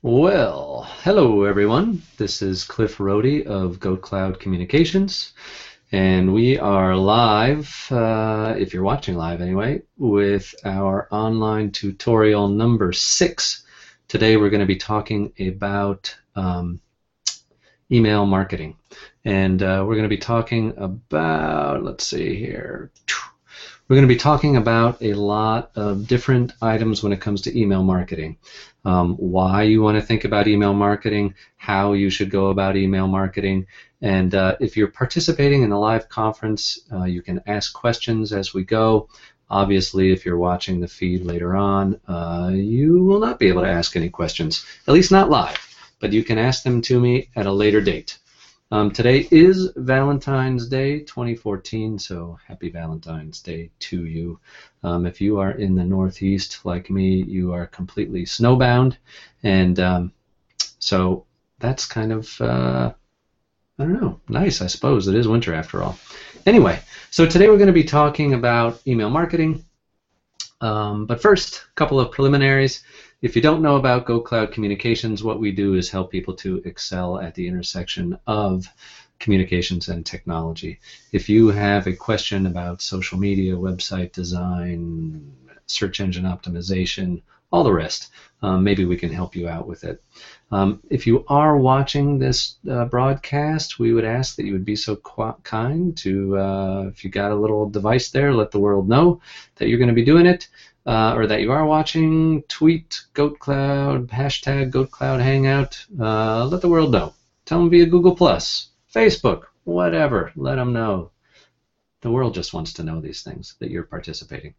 Well, hello everyone. This is Cliff Rohde of Goat Cloud Communications, and we are live, uh, if you're watching live anyway, with our online tutorial number six. Today we're going to be talking about um, email marketing, and uh, we're going to be talking about, let's see here. We're going to be talking about a lot of different items when it comes to email marketing. Um, why you want to think about email marketing, how you should go about email marketing, and uh, if you're participating in the live conference, uh, you can ask questions as we go. Obviously, if you're watching the feed later on, uh, you will not be able to ask any questions, at least not live, but you can ask them to me at a later date. Um, today is Valentine's Day 2014, so happy Valentine's Day to you. Um, if you are in the Northeast like me, you are completely snowbound, and um, so that's kind of, uh, I don't know, nice, I suppose. It is winter after all. Anyway, so today we're going to be talking about email marketing. Um, but first, a couple of preliminaries. If you don't know about Goat Cloud Communications, what we do is help people to excel at the intersection of communications and technology. If you have a question about social media, website design, search engine optimization, all the rest, um, maybe we can help you out with it. Um, if you are watching this uh, broadcast, we would ask that you would be so kind to, uh, if you got a little device there, let the world know that you're going to be doing it uh, or that you are watching, tweet GoatCloud, hashtag GoatCloud Hangout. Uh, let the world know. Tell them via Google Plus, Facebook, whatever. Let them know. The world just wants to know these things that you're participating.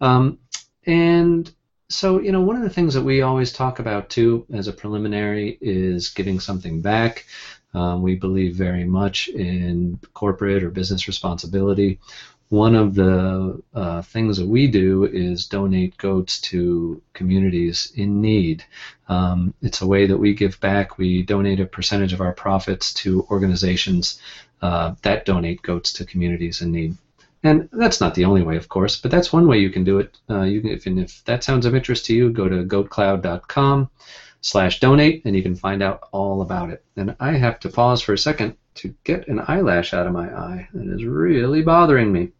Um, and so, you know, one of the things that we always talk about too, as a preliminary, is giving something back. Um, we believe very much in corporate or business responsibility one of the uh, things that we do is donate goats to communities in need. Um, it's a way that we give back. We donate a percentage of our profits to organizations uh, that donate goats to communities in need. And that's not the only way, of course, but that's one way you can do it. Uh, you can, if, if that sounds of interest to you, go to goatcloud.com slash donate and you can find out all about it. And I have to pause for a second to get an eyelash out of my eye. That is really bothering me.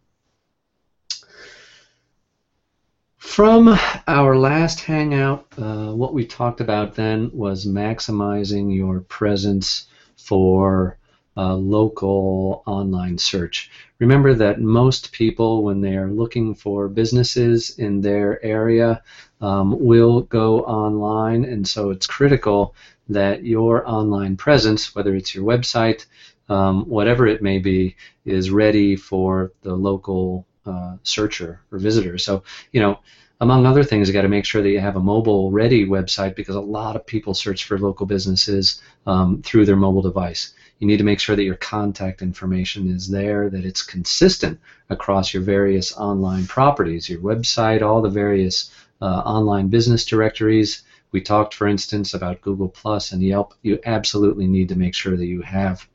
From our last hangout, uh, what we talked about then was maximizing your presence for uh, local online search. Remember that most people, when they are looking for businesses in their area, um, will go online, and so it's critical that your online presence, whether it's your website, um, whatever it may be, is ready for the local uh, searcher or visitor. So, you know, among other things, you got to make sure that you have a mobile ready website because a lot of people search for local businesses um, through their mobile device. You need to make sure that your contact information is there, that it's consistent across your various online properties, your website, all the various uh, online business directories. We talked, for instance, about Google Plus and Yelp. You absolutely need to make sure that you have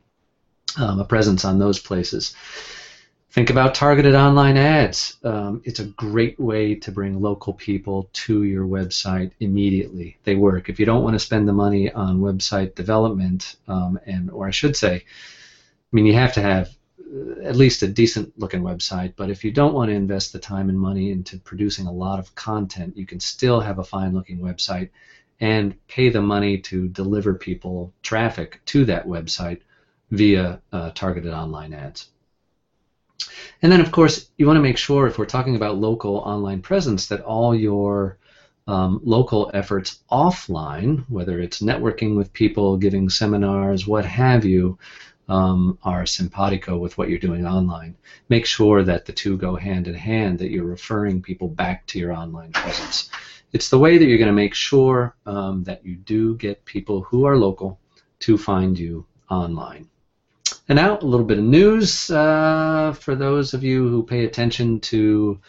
um, a presence on those places. Think about targeted online ads. Um, it's a great way to bring local people to your website immediately. They work. If you don't want to spend the money on website development, um, and or I should say, I mean, you have to have uh, at least a decent looking website. But if you don't want to invest the time and money into producing a lot of content, you can still have a fine looking website and pay the money to deliver people traffic to that website via uh, targeted online ads. And then, of course, you want to make sure, if we're talking about local online presence, that all your um, local efforts offline, whether it's networking with people, giving seminars, what have you, um, are simpatico with what you're doing online. Make sure that the two go hand in hand, that you're referring people back to your online presence. It's the way that you're going to make sure um, that you do get people who are local to find you online. And now a little bit of news uh, for those of you who pay attention to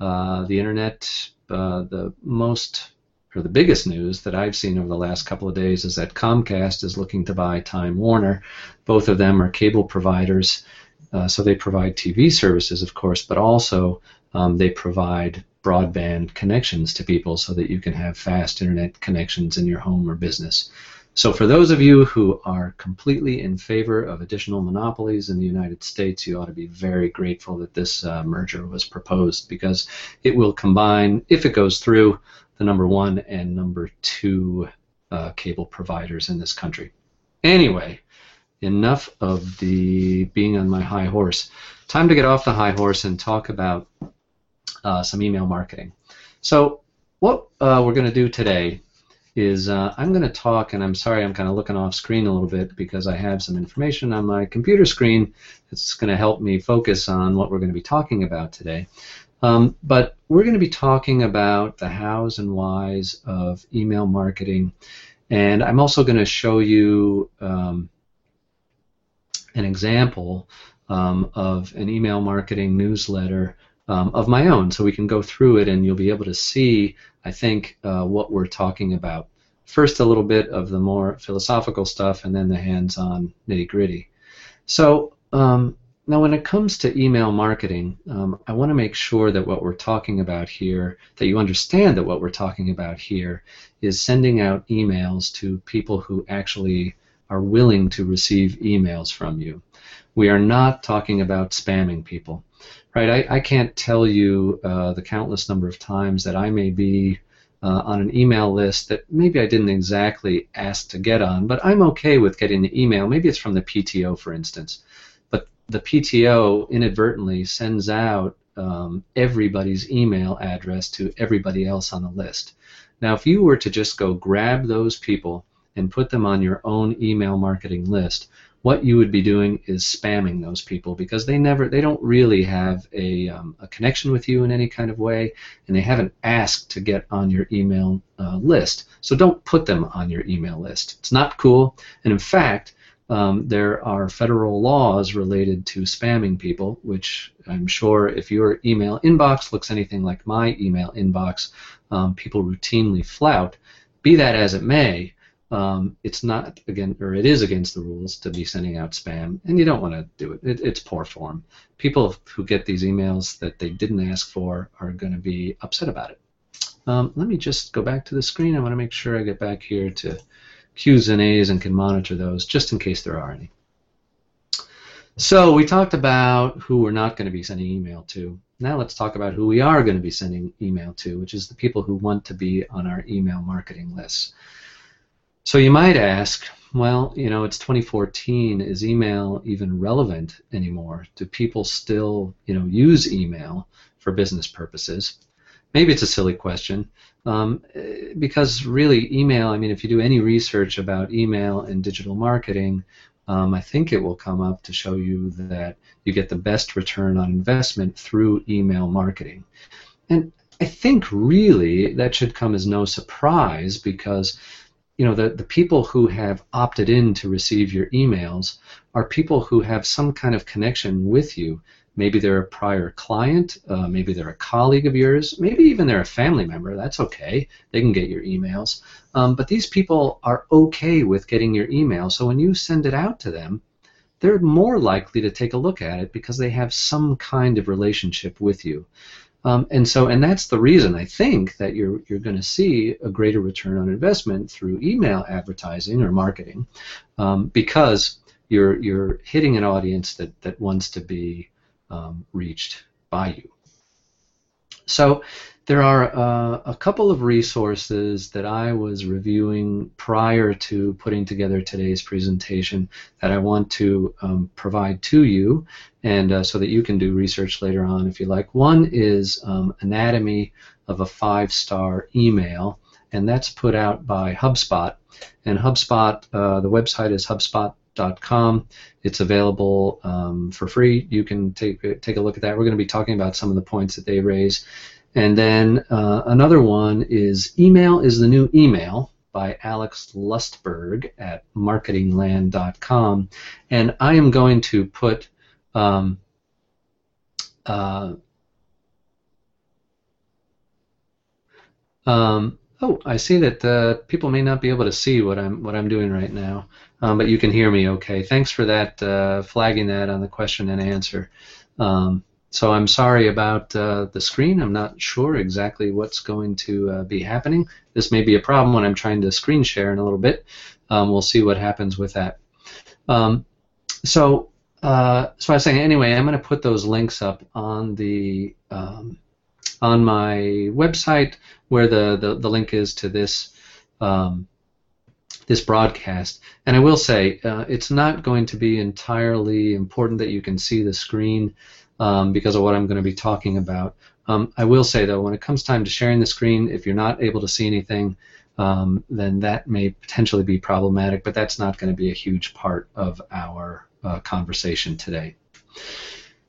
uh, the internet. Uh, the most or the biggest news that I've seen over the last couple of days is that Comcast is looking to buy Time Warner. Both of them are cable providers. Uh, so they provide TV services, of course, but also um, they provide broadband connections to people so that you can have fast internet connections in your home or business. So for those of you who are completely in favor of additional monopolies in the United States, you ought to be very grateful that this uh, merger was proposed because it will combine, if it goes through, the number one and number two uh, cable providers in this country. Anyway, enough of the being on my high horse. Time to get off the high horse and talk about uh, some email marketing. So what uh, we're going to do today is uh, I'm going to talk, and I'm sorry I'm kind of looking off screen a little bit because I have some information on my computer screen that's going to help me focus on what we're going to be talking about today. Um, but we're going to be talking about the hows and whys of email marketing, and I'm also going to show you um, an example um, of an email marketing newsletter um, of my own, so we can go through it and you'll be able to see, I think, uh, what we're talking about. First, a little bit of the more philosophical stuff, and then the hands-on nitty-gritty. So um, now, when it comes to email marketing, um, I want to make sure that what we're talking about here, that you understand that what we're talking about here is sending out emails to people who actually are willing to receive emails from you. We are not talking about spamming people right? I, I can't tell you uh, the countless number of times that I may be uh, on an email list that maybe I didn't exactly ask to get on, but I'm okay with getting the email. Maybe it's from the PTO, for instance. But the PTO inadvertently sends out um, everybody's email address to everybody else on the list. Now, if you were to just go grab those people and put them on your own email marketing list, what you would be doing is spamming those people because they never they don't really have a, um, a connection with you in any kind of way and they haven't asked to get on your email uh, list. So don't put them on your email list. It's not cool. And in fact um, there are federal laws related to spamming people which i'm sure if your email inbox looks anything like my email inbox um, people routinely flout be that as it may um, it's not again or it is against the rules to be sending out spam and you don't want to do it. it. it's poor form. People who get these emails that they didn't ask for are going to be upset about it. Um, let me just go back to the screen. I want to make sure I get back here to Q's and A's and can monitor those just in case there are any. So we talked about who we're not going to be sending email to. Now let's talk about who we are going to be sending email to which is the people who want to be on our email marketing lists so you might ask, well, you know, it's 2014. Is email even relevant anymore? Do people still, you know, use email for business purposes? Maybe it's a silly question, um, because really, email. I mean, if you do any research about email and digital marketing, um, I think it will come up to show you that you get the best return on investment through email marketing. And I think really that should come as no surprise because you know the, the people who have opted in to receive your emails are people who have some kind of connection with you. Maybe they're a prior client uh, maybe they're a colleague of yours maybe even they're a family member. That's okay. They can get your emails. Um, but these people are okay with getting your email. So when you send it out to them they're more likely to take a look at it because they have some kind of relationship with you um, and so, and that's the reason I think that you're you're going to see a greater return on investment through email advertising or marketing, um, because you're you're hitting an audience that that wants to be um, reached by you. So, there are uh, a couple of resources that I was reviewing prior to putting together today's presentation that I want to um, provide to you, and uh, so that you can do research later on if you like. One is um, Anatomy of a Five-Star Email, and that's put out by HubSpot. And HubSpot, uh, the website is HubSpot.com. It's available um, for free. You can take take a look at that. We're going to be talking about some of the points that they raise and then uh, another one is Email is the New Email by Alex Lustberg at marketingland.com. And I am going to put um, uh, um, Oh, I see that uh, people may not be able to see what I'm what I'm doing right now, um, but you can hear me okay. Thanks for that, uh, flagging that on the question and answer. Um, so I'm sorry about uh, the screen. I'm not sure exactly what's going to uh, be happening. This may be a problem when I'm trying to screen share in a little bit. Um, we'll see what happens with that. Um, so, uh, so I was saying anyway. I'm going to put those links up on the um, on my website where the, the, the link is to this um, this broadcast. And I will say, uh, it's not going to be entirely important that you can see the screen um, because of what I'm going to be talking about. Um, I will say, though, when it comes time to sharing the screen, if you're not able to see anything, um, then that may potentially be problematic, but that's not going to be a huge part of our uh, conversation today.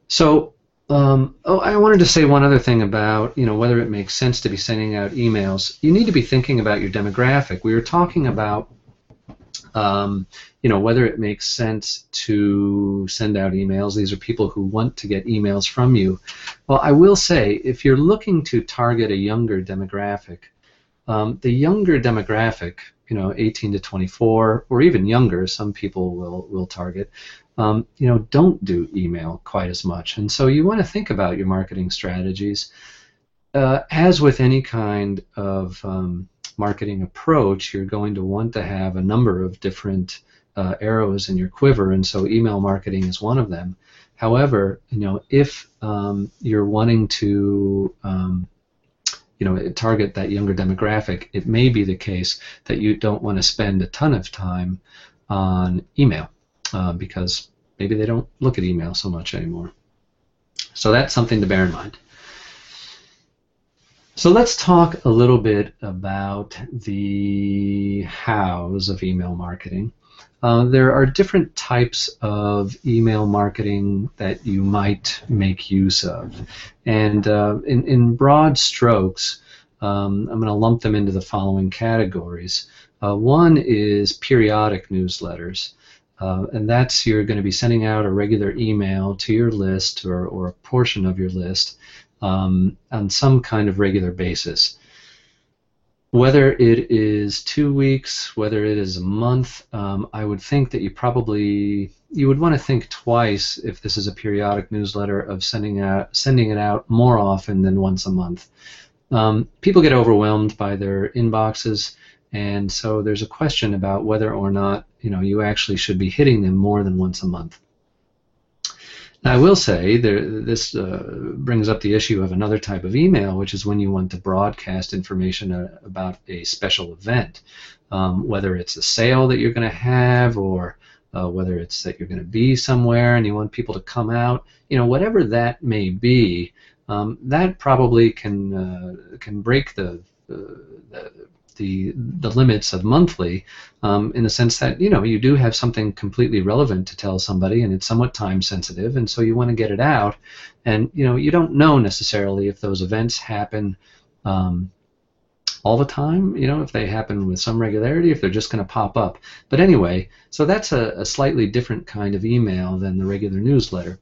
So um, oh, I wanted to say one other thing about you know whether it makes sense to be sending out emails. You need to be thinking about your demographic. We were talking about um, you know whether it makes sense to send out emails. These are people who want to get emails from you. Well, I will say if you're looking to target a younger demographic, um, the younger demographic, you know, 18 to 24 or even younger, some people will will target um, you know, don't do email quite as much. And so you want to think about your marketing strategies. Uh, as with any kind of um, marketing approach, you're going to want to have a number of different uh, arrows in your quiver, and so email marketing is one of them. However, you know, if um, you're wanting to um, you know, target that younger demographic, it may be the case that you don't want to spend a ton of time on email uh, because maybe they don't look at email so much anymore. So that's something to bear in mind. So let's talk a little bit about the hows of email marketing. Uh, there are different types of email marketing that you might make use of. And uh, in, in broad strokes, um, I'm going to lump them into the following categories. Uh, one is periodic newsletters. Uh, and that's you're going to be sending out a regular email to your list or, or a portion of your list um, on some kind of regular basis. Whether it is two weeks, whether it is a month, um, I would think that you probably you would want to think twice if this is a periodic newsletter of sending out sending it out more often than once a month. Um, people get overwhelmed by their inboxes. And so there's a question about whether or not you know you actually should be hitting them more than once a month. Now, I will say there, this uh, brings up the issue of another type of email, which is when you want to broadcast information uh, about a special event, um, whether it's a sale that you're going to have or uh, whether it's that you're going to be somewhere and you want people to come out, you know, whatever that may be, um, that probably can uh, can break the, the the the the limits of monthly, um, in the sense that you know you do have something completely relevant to tell somebody, and it's somewhat time sensitive, and so you want to get it out, and you know you don't know necessarily if those events happen. Um, all the time, you know, if they happen with some regularity, if they're just going to pop up. But anyway, so that's a, a slightly different kind of email than the regular newsletter.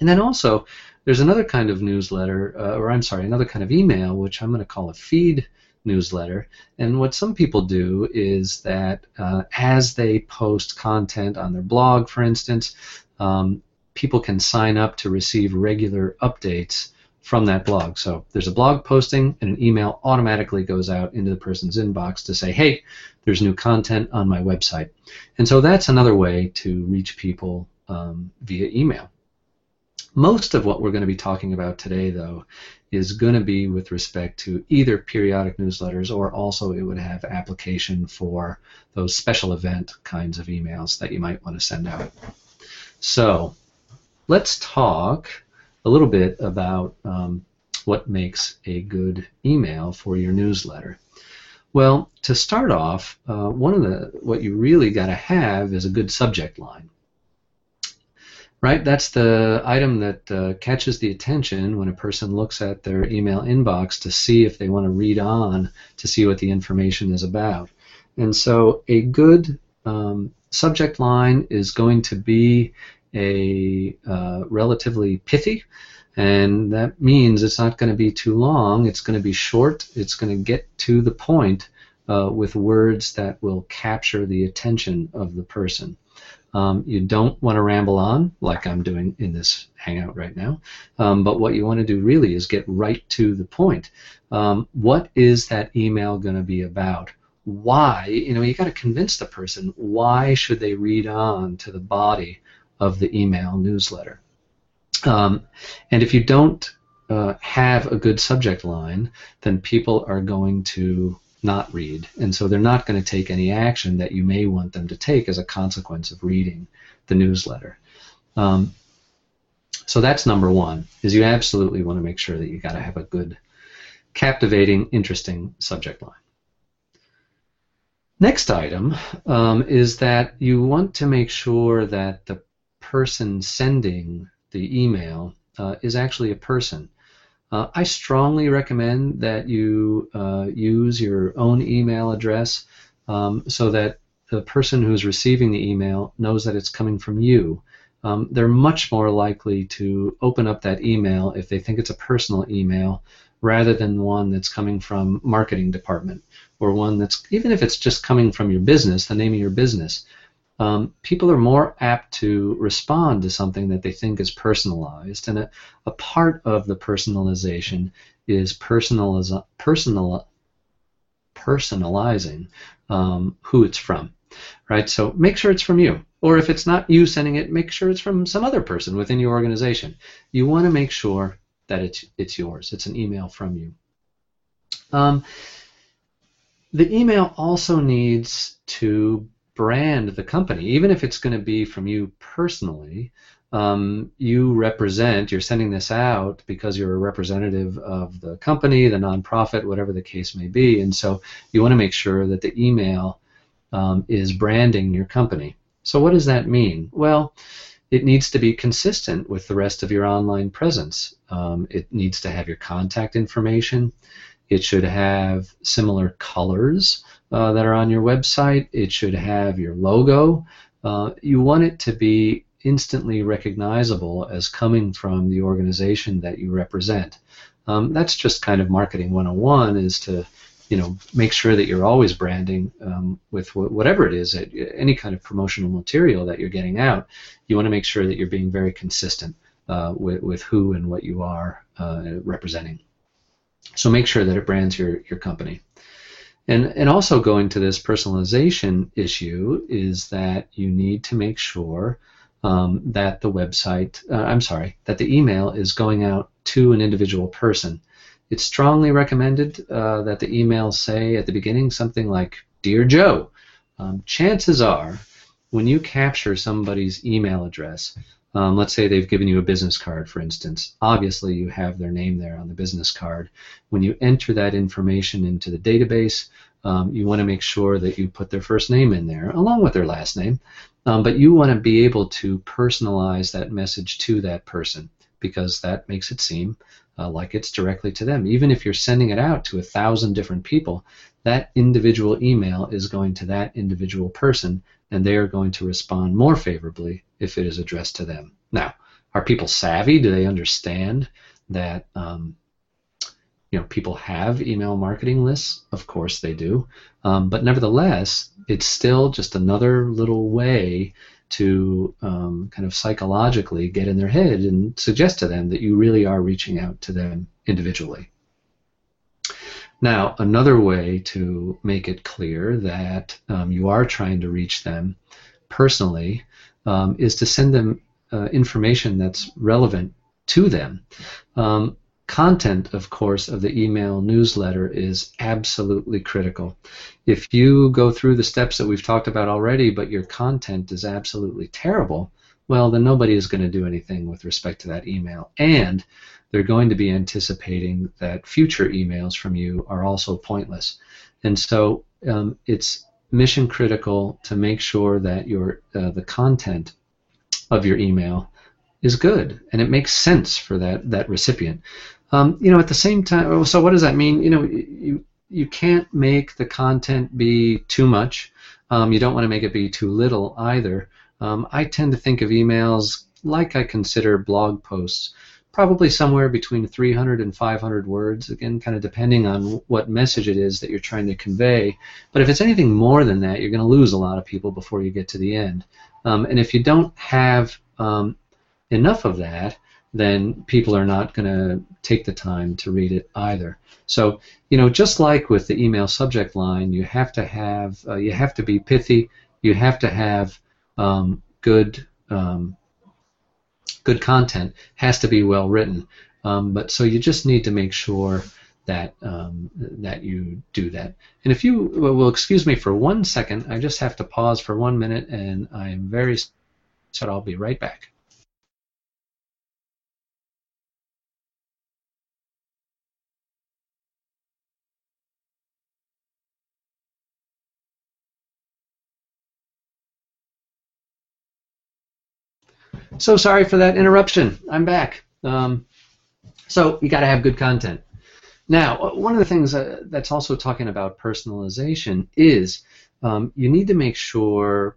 And then also, there's another kind of newsletter, uh, or I'm sorry, another kind of email, which I'm going to call a feed newsletter. And what some people do is that uh, as they post content on their blog, for instance, um, people can sign up to receive regular updates from that blog. So there's a blog posting, and an email automatically goes out into the person's inbox to say, hey, there's new content on my website. And so that's another way to reach people um, via email. Most of what we're going to be talking about today, though, is going to be with respect to either periodic newsletters or also it would have application for those special event kinds of emails that you might want to send out. So let's talk a little bit about um, what makes a good email for your newsletter. Well, to start off, uh, one of the what you really got to have is a good subject line right? That's the item that uh, catches the attention when a person looks at their email inbox to see if they want to read on to see what the information is about. And so a good um, subject line is going to be a uh, relatively pithy. And that means it's not going to be too long. It's going to be short. It's going to get to the point uh, with words that will capture the attention of the person. Um, you don't want to ramble on like I'm doing in this hangout right now, um, but what you want to do really is get right to the point. Um, what is that email going to be about? Why? You know, you got to convince the person why should they read on to the body of the email newsletter. Um, and if you don't uh, have a good subject line, then people are going to not read. And so they're not going to take any action that you may want them to take as a consequence of reading the newsletter. Um, so that's number one, is you absolutely want to make sure that you got to have a good, captivating, interesting subject line. Next item um, is that you want to make sure that the person sending the email uh, is actually a person. Uh, I strongly recommend that you uh, use your own email address um, so that the person who's receiving the email knows that it's coming from you. Um, they're much more likely to open up that email if they think it's a personal email rather than one that's coming from marketing department or one that's even if it's just coming from your business, the name of your business um, people are more apt to respond to something that they think is personalized. And a, a part of the personalization is personaliz- personal, personalizing um, who it's from. Right? So make sure it's from you. Or if it's not you sending it, make sure it's from some other person within your organization. You want to make sure that it's, it's yours. It's an email from you. Um, the email also needs to brand the company, even if it's going to be from you personally. Um, you represent, you're sending this out because you're a representative of the company, the nonprofit, whatever the case may be. And so you want to make sure that the email um, is branding your company. So, what does that mean? Well, it needs to be consistent with the rest of your online presence. Um, it needs to have your contact information. It should have similar colors uh, that are on your website. It should have your logo. Uh, you want it to be instantly recognizable as coming from the organization that you represent. Um, that's just kind of marketing 101 is to you know make sure that you're always branding um, with wh- whatever it is any kind of promotional material that you're getting out you want to make sure that you're being very consistent uh, with, with who and what you are uh, representing so make sure that it brands your, your company. And, and also going to this personalization issue is that you need to make sure um, that the website, uh, I'm sorry, that the email is going out to an individual person. It's strongly recommended uh, that the emails say at the beginning something like, Dear Joe. Um, chances are, when you capture somebody's email address, um, let's say they've given you a business card, for instance. Obviously, you have their name there on the business card. When you enter that information into the database, um, you want to make sure that you put their first name in there, along with their last name. Um, but you want to be able to personalize that message to that person because that makes it seem uh, like it's directly to them. Even if you're sending it out to a thousand different people, that individual email is going to that individual person, and they are going to respond more favorably if it is addressed to them. Now, are people savvy? Do they understand that um, you know people have email marketing lists? Of course they do, um, but nevertheless, it's still just another little way to um, kind of psychologically get in their head and suggest to them that you really are reaching out to them individually. Now, another way to make it clear that um, you are trying to reach them personally um, is to send them uh, information that's relevant to them. Um, content, of course, of the email newsletter is absolutely critical. If you go through the steps that we've talked about already, but your content is absolutely terrible, well, then nobody is going to do anything with respect to that email. And they're going to be anticipating that future emails from you are also pointless. And so um, it's mission critical to make sure that your uh, the content of your email is good and it makes sense for that that recipient. Um, you know, at the same time, oh, so what does that mean? You know, you you can't make the content be too much. Um, you don't want to make it be too little either. Um, I tend to think of emails like I consider blog posts probably somewhere between 300 and 500 words, again, kind of depending on what message it is that you're trying to convey. But if it's anything more than that, you're going to lose a lot of people before you get to the end. Um, and if you don't have um, enough of that, then people are not going to take the time to read it either. So, you know, just like with the email subject line, you have to have, uh, you have to be pithy, you have to have um, good um, good content has to be well written. Um, but so you just need to make sure that um, that you do that. And if you will excuse me for one second, I just have to pause for one minute, and I am very so I'll be right back. So sorry for that interruption. I'm back. Um, so you got to have good content. Now, one of the things uh, that's also talking about personalization is um, you need to make sure,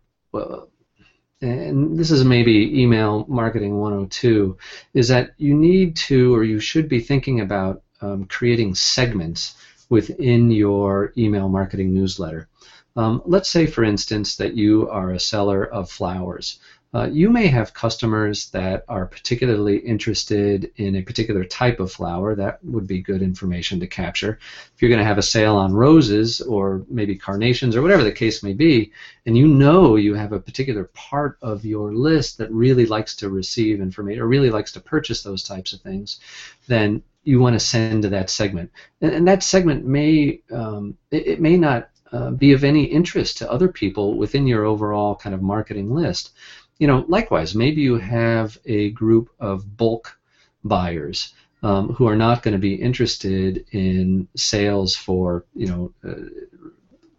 and this is maybe email marketing 102, is that you need to or you should be thinking about um, creating segments within your email marketing newsletter. Um, let's say, for instance, that you are a seller of flowers. Uh, you may have customers that are particularly interested in a particular type of flower. That would be good information to capture. If you're going to have a sale on roses or maybe carnations or whatever the case may be, and you know you have a particular part of your list that really likes to receive information or really likes to purchase those types of things, then you want to send to that segment. And, and that segment may um, it, it may not uh, be of any interest to other people within your overall kind of marketing list you know, likewise, maybe you have a group of bulk buyers um, who are not going to be interested in sales for, you know, uh,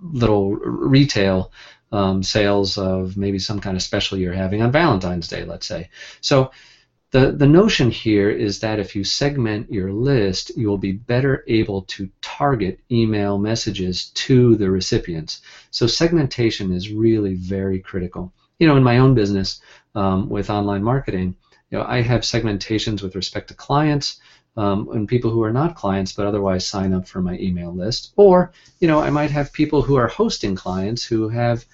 little retail um, sales of maybe some kind of special you're having on Valentine's Day, let's say. So the, the notion here is that if you segment your list, you will be better able to target email messages to the recipients. So segmentation is really very critical you know, in my own business um, with online marketing, you know, I have segmentations with respect to clients um, and people who are not clients but otherwise sign up for my email list. Or, you know, I might have people who are hosting clients who have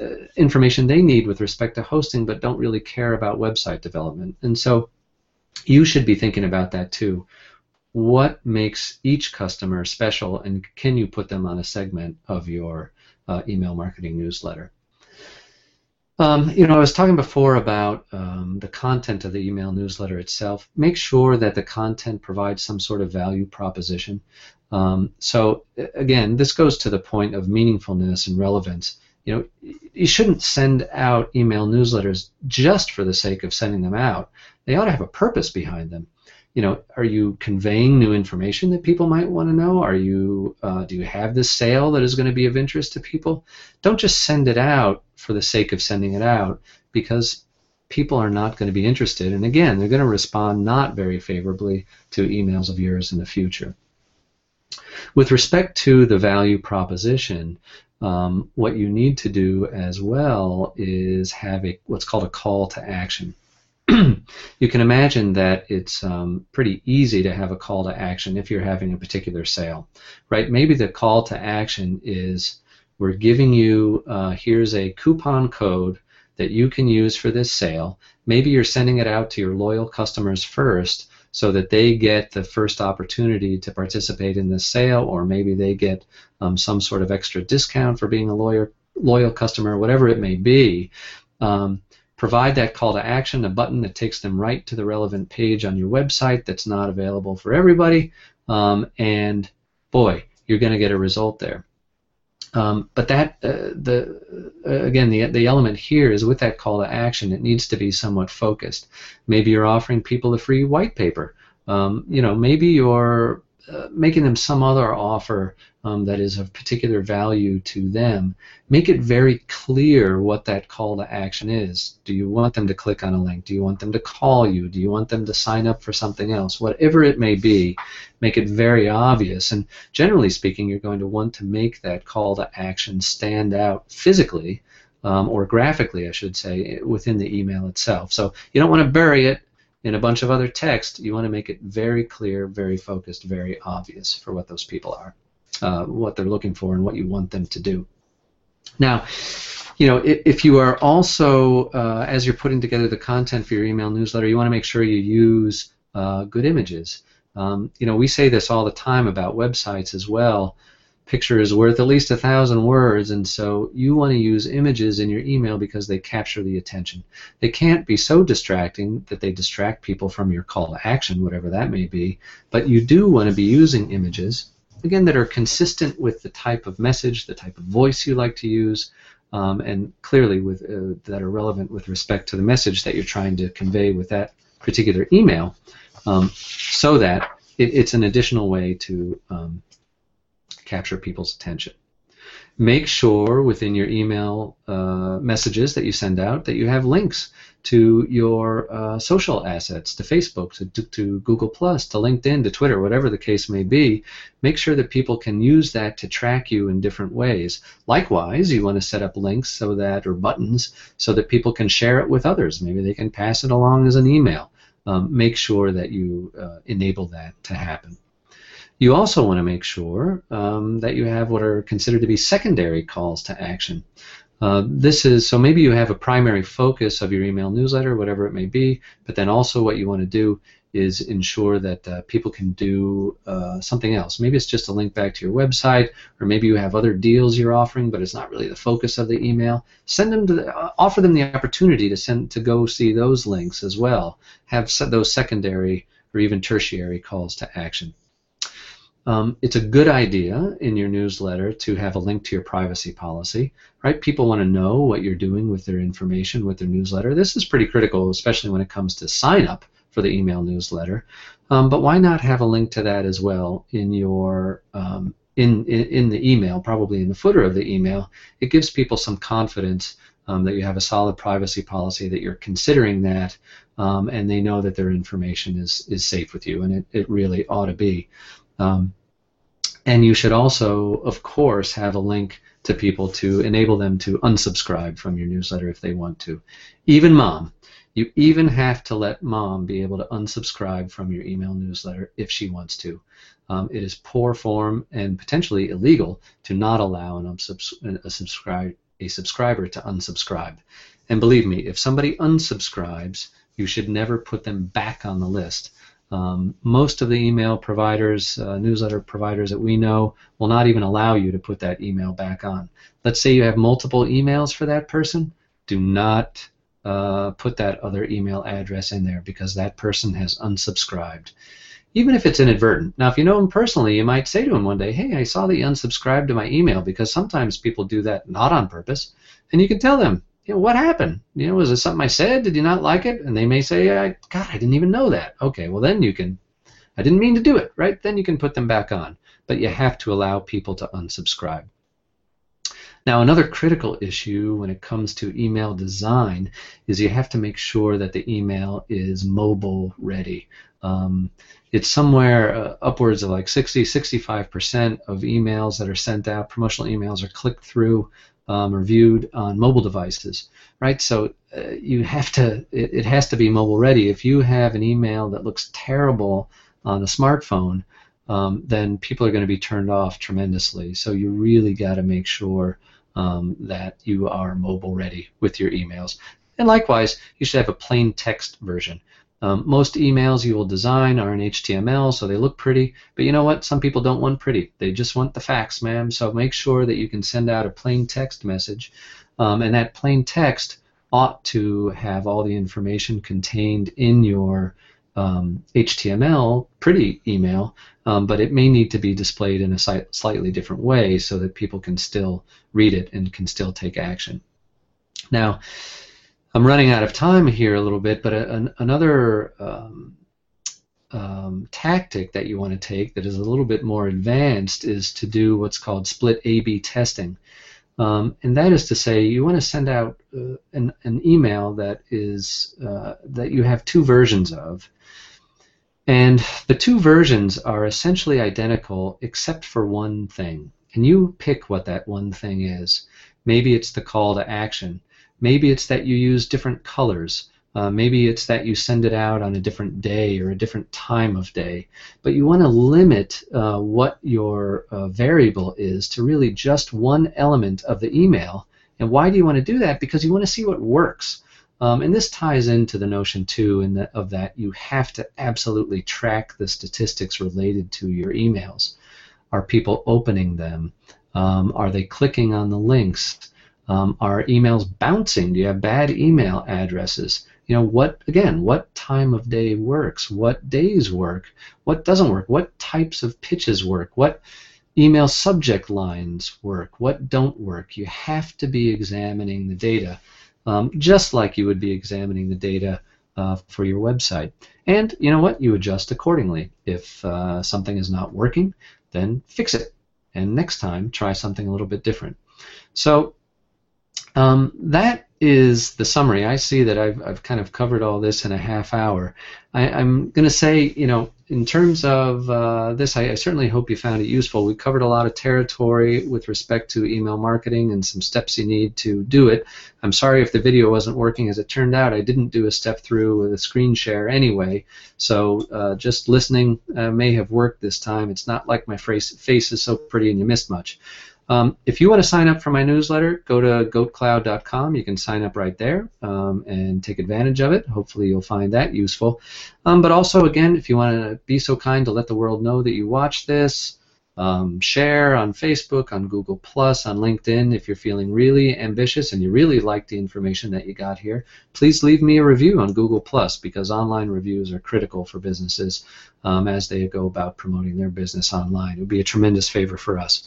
uh, information they need with respect to hosting but don't really care about website development. And so you should be thinking about that too. What makes each customer special and can you put them on a segment of your uh, email marketing newsletter? Um, you know, I was talking before about um, the content of the email newsletter itself. Make sure that the content provides some sort of value proposition. Um, so again, this goes to the point of meaningfulness and relevance. You know, you shouldn't send out email newsletters just for the sake of sending them out. They ought to have a purpose behind them you know, are you conveying new information that people might want to know? Are you, uh, do you have this sale that is going to be of interest to people? Don't just send it out for the sake of sending it out, because people are not going to be interested, and again, they're going to respond not very favorably to emails of yours in the future. With respect to the value proposition, um, what you need to do as well is have a what's called a call to action. you can imagine that it's um, pretty easy to have a call to action if you're having a particular sale, right? Maybe the call to action is we're giving you uh, here's a coupon code that you can use for this sale. Maybe you're sending it out to your loyal customers first so that they get the first opportunity to participate in this sale, or maybe they get um, some sort of extra discount for being a loyal loyal customer, whatever it may be. Um, provide that call to action, a button that takes them right to the relevant page on your website that's not available for everybody, um, and boy, you're going to get a result there. Um, but that uh, the uh, again the the element here is with that call to action, it needs to be somewhat focused. Maybe you're offering people a free white paper. Um, you know, maybe you're uh, making them some other offer um, that is of particular value to them, make it very clear what that call to action is. Do you want them to click on a link? Do you want them to call you? Do you want them to sign up for something else? Whatever it may be, make it very obvious. And generally speaking, you're going to want to make that call to action stand out physically. Um, or graphically, I should say, within the email itself. So you don't want to bury it in a bunch of other text, you want to make it very clear, very focused, very obvious for what those people are, uh, what they're looking for, and what you want them to do. Now, you know, if, if you are also, uh, as you're putting together the content for your email newsletter, you want to make sure you use uh, good images. Um, you know, we say this all the time about websites as well picture is worth at least a thousand words, and so you want to use images in your email because they capture the attention. They can't be so distracting that they distract people from your call to action, whatever that may be, but you do want to be using images, again, that are consistent with the type of message, the type of voice you like to use, um, and clearly with uh, that are relevant with respect to the message that you're trying to convey with that particular email, um, so that it, it's an additional way to um, capture people's attention. Make sure within your email uh, messages that you send out that you have links to your uh, social assets, to Facebook, to, to, Google Plus, to LinkedIn, to Twitter, whatever the case may be. Make sure that people can use that to track you in different ways. Likewise, you want to set up links so that, or buttons, so that people can share it with others. Maybe they can pass it along as an email. Um, make sure that you uh, enable that to happen. You also want to make sure um, that you have what are considered to be secondary calls to action. Uh, this is so maybe you have a primary focus of your email newsletter, whatever it may be, but then also what you want to do is ensure that uh, people can do uh, something else. Maybe it's just a link back to your website, or maybe you have other deals you're offering, but it's not really the focus of the email. Send them to the, uh, offer them the opportunity to send to go see those links as well. Have those secondary or even tertiary calls to action. Um, it's a good idea in your newsletter to have a link to your privacy policy, right? People want to know what you're doing with their information, with their newsletter. This is pretty critical, especially when it comes to sign up for the email newsletter. Um, but why not have a link to that as well in your um, in, in, in the email, probably in the footer of the email? It gives people some confidence um, that you have a solid privacy policy, that you're considering that, um, and they know that their information is is safe with you, and it, it really ought to be. Um, and you should also, of course, have a link to people to enable them to unsubscribe from your newsletter if they want to. Even mom. You even have to let mom be able to unsubscribe from your email newsletter if she wants to. Um, it is poor form and potentially illegal to not allow an unsubs- a, a subscriber to unsubscribe. And believe me, if somebody unsubscribes, you should never put them back on the list. Um, most of the email providers, uh, newsletter providers that we know, will not even allow you to put that email back on. Let's say you have multiple emails for that person. Do not uh, put that other email address in there because that person has unsubscribed. Even if it's inadvertent. Now, if you know him personally, you might say to him one day, Hey, I saw that you unsubscribed to my email because sometimes people do that not on purpose. And you can tell them, you know, what happened? You know, was it something I said? Did you not like it? And they may say, I, God, I didn't even know that. Okay, well then you can, I didn't mean to do it, right? Then you can put them back on. But you have to allow people to unsubscribe. Now, another critical issue when it comes to email design is you have to make sure that the email is mobile ready. Um, it's somewhere uh, upwards of like 60, 65% of emails that are sent out, promotional emails, are clicked through um, or viewed on mobile devices, right? So uh, you have to, it, it, has to be mobile ready. If you have an email that looks terrible on a smartphone, um, then people are going to be turned off tremendously. So you really got to make sure um, that you are mobile ready with your emails. And likewise, you should have a plain text version. Um, most emails you will design are in HTML, so they look pretty. But you know what? Some people don't want pretty. They just want the facts, ma'am. So make sure that you can send out a plain text message. Um, and that plain text ought to have all the information contained in your um, HTML pretty email, um, but it may need to be displayed in a slightly different way so that people can still read it and can still take action. Now, I'm running out of time here a little bit, but a, an, another um, um, tactic that you want to take that is a little bit more advanced is to do what's called split A/B testing, um, and that is to say you want to send out uh, an, an email that is uh, that you have two versions of, and the two versions are essentially identical except for one thing, and you pick what that one thing is. Maybe it's the call to action. Maybe it's that you use different colors. Uh, maybe it's that you send it out on a different day or a different time of day. But you want to limit uh, what your uh, variable is to really just one element of the email. And why do you want to do that? Because you want to see what works. Um, and this ties into the notion too in the, of that you have to absolutely track the statistics related to your emails. Are people opening them? Um, are they clicking on the links? Um, are emails bouncing? Do you have bad email addresses? You know what? Again, what time of day works? What days work? What doesn't work? What types of pitches work? What email subject lines work? What don't work? You have to be examining the data um, just like you would be examining the data uh, for your website. And you know what? You adjust accordingly. If uh, something is not working, then fix it. And next time, try something a little bit different. So um, that is the summary. I see that I've, I've kind of covered all this in a half hour. I, am going to say, you know, in terms of uh, this, I, I, certainly hope you found it useful. We covered a lot of territory with respect to email marketing and some steps you need to do it. I'm sorry if the video wasn't working. As it turned out, I didn't do a step through with a screen share anyway, so uh, just listening uh, may have worked this time. It's not like my face, face is so pretty and you missed much. Um, if you want to sign up for my newsletter, go to goatcloud.com. You can sign up right there um, and take advantage of it. Hopefully, you'll find that useful. Um, but also, again, if you want to be so kind to let the world know that you watch this, um, share on Facebook, on Google on LinkedIn. If you're feeling really ambitious and you really like the information that you got here, please leave me a review on Google because online reviews are critical for businesses um, as they go about promoting their business online. It would be a tremendous favor for us.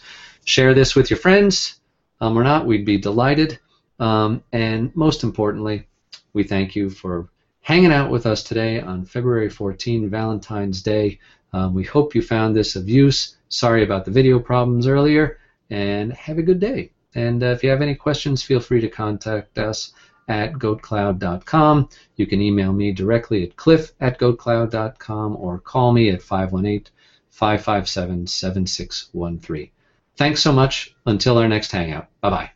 Share this with your friends um, or not, we'd be delighted. Um, and most importantly, we thank you for hanging out with us today on February 14, Valentine's Day. Um, we hope you found this of use. Sorry about the video problems earlier, and have a good day. And uh, if you have any questions, feel free to contact us at goatcloud.com. You can email me directly at cliff at goatcloud.com or call me at 518 557 7613. Thanks so much. Until our next hangout. Bye bye.